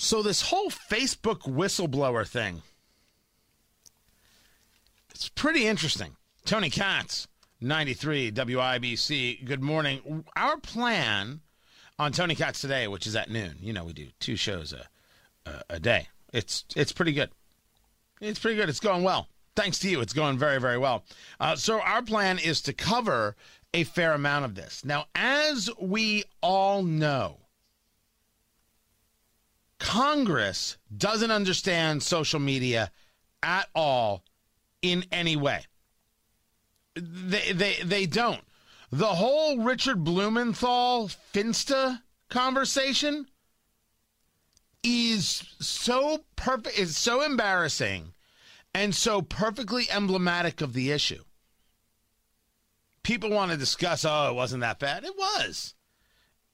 So, this whole Facebook whistleblower thing, it's pretty interesting. Tony Katz, 93 WIBC, good morning. Our plan on Tony Katz today, which is at noon, you know, we do two shows a, a, a day. It's, it's pretty good. It's pretty good. It's going well. Thanks to you, it's going very, very well. Uh, so, our plan is to cover a fair amount of this. Now, as we all know, Congress doesn't understand social media at all in any way. They, they, they don't. The whole Richard Blumenthal Finsta conversation is so perfect, is so embarrassing and so perfectly emblematic of the issue. People want to discuss, oh, it wasn't that bad. It was.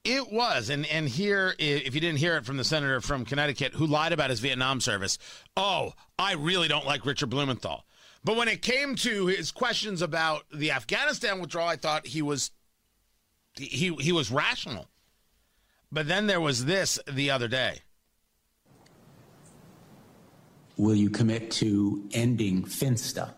It was, and and here, if you didn't hear it from the senator from Connecticut who lied about his Vietnam service, oh, I really don't like Richard Blumenthal. But when it came to his questions about the Afghanistan withdrawal, I thought he was he he was rational. But then there was this the other day. Will you commit to ending Finsta?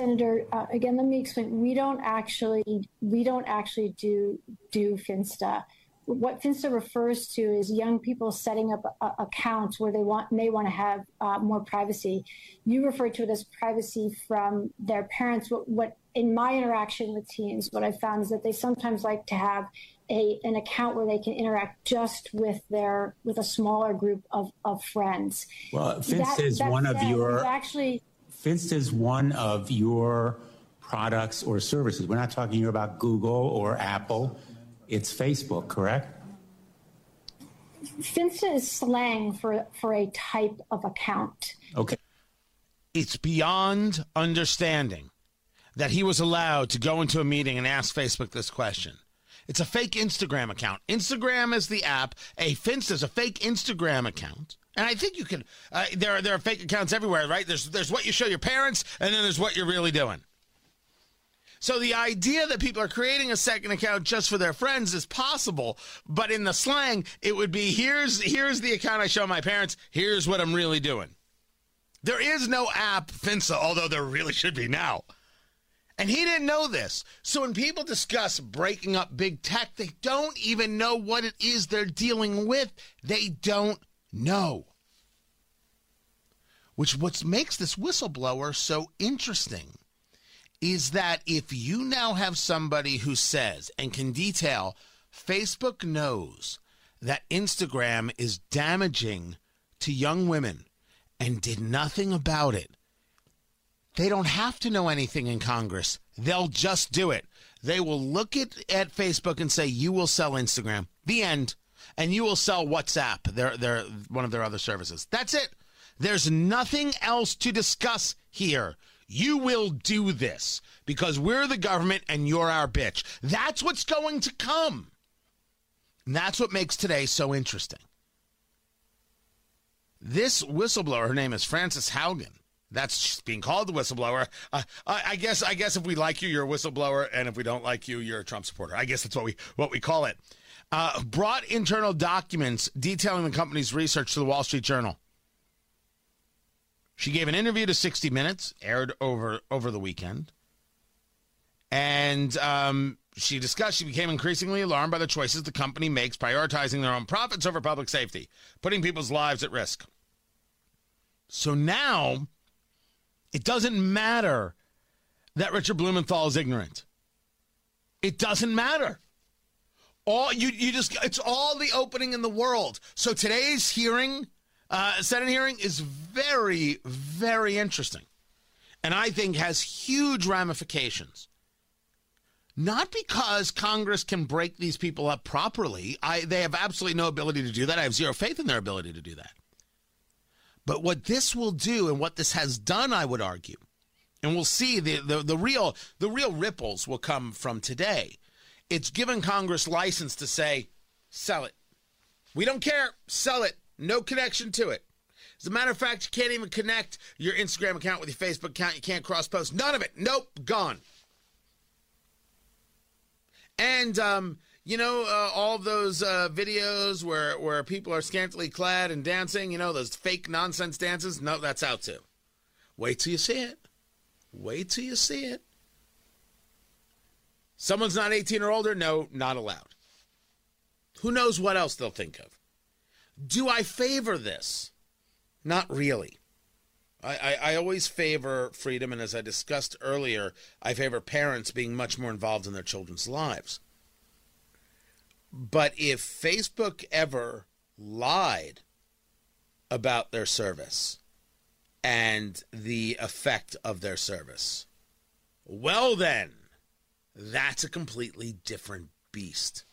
Senator, uh, again, let me explain. We don't actually we don't actually do do Finsta. What Finsta refers to is young people setting up uh, accounts where they want may want to have uh, more privacy. You refer to it as privacy from their parents. What, what in my interaction with teens, what I found is that they sometimes like to have a, an account where they can interact just with their with a smaller group of, of friends. Well, Finsta that, is one of your actually Finsta is one of your products or services. We're not talking here about Google or Apple. It's Facebook, correct? Finsta is slang for, for a type of account. Okay. It's beyond understanding that he was allowed to go into a meeting and ask Facebook this question. It's a fake Instagram account. Instagram is the app. A Finsta is a fake Instagram account. And I think you can. Uh, there are there are fake accounts everywhere, right? There's there's what you show your parents, and then there's what you're really doing. So the idea that people are creating a second account just for their friends is possible, but in the slang, it would be here's here's the account I show my parents. Here's what I'm really doing. There is no app Finsta, although there really should be now. And he didn't know this. So when people discuss breaking up big tech, they don't even know what it is they're dealing with. They don't know. Which what makes this whistleblower so interesting is that if you now have somebody who says and can detail Facebook knows that Instagram is damaging to young women and did nothing about it. They don't have to know anything in Congress. They'll just do it. They will look at, at Facebook and say, You will sell Instagram. The end and you will sell WhatsApp, their, their, one of their other services. That's it. There's nothing else to discuss here. You will do this because we're the government and you're our bitch. That's what's going to come. And that's what makes today so interesting. This whistleblower, her name is Frances Haugen. That's being called the whistleblower. Uh, I, I, guess. I guess if we like you, you're a whistleblower, and if we don't like you, you're a Trump supporter. I guess that's what we what we call it uh, brought internal documents detailing the company's research to the Wall Street Journal. She gave an interview to 60 Minutes, aired over over the weekend, and um, she discussed she became increasingly alarmed by the choices the company makes, prioritizing their own profits over public safety, putting people's lives at risk. So now, it doesn't matter that Richard Blumenthal is ignorant. It doesn't matter. All you you just it's all the opening in the world. So today's hearing, uh, Senate hearing, is very very interesting, and I think has huge ramifications. Not because Congress can break these people up properly. I they have absolutely no ability to do that. I have zero faith in their ability to do that. But what this will do and what this has done, I would argue, and we'll see the, the, the real the real ripples will come from today it's given Congress license to say, sell it. We don't care. Sell it. No connection to it. As a matter of fact, you can't even connect your Instagram account with your Facebook account. You can't cross post. None of it. Nope. Gone. And um, you know, uh, all those uh, videos where where people are scantily clad and dancing. You know, those fake nonsense dances. No, that's out too. Wait till you see it. Wait till you see it. Someone's not 18 or older? No, not allowed. Who knows what else they'll think of? Do I favor this? Not really. I, I, I, always favor freedom, and as I discussed earlier, I favor parents being much more involved in their children's lives. But if Facebook ever lied about their service and the effect of their service, well, then, that's a completely different beast.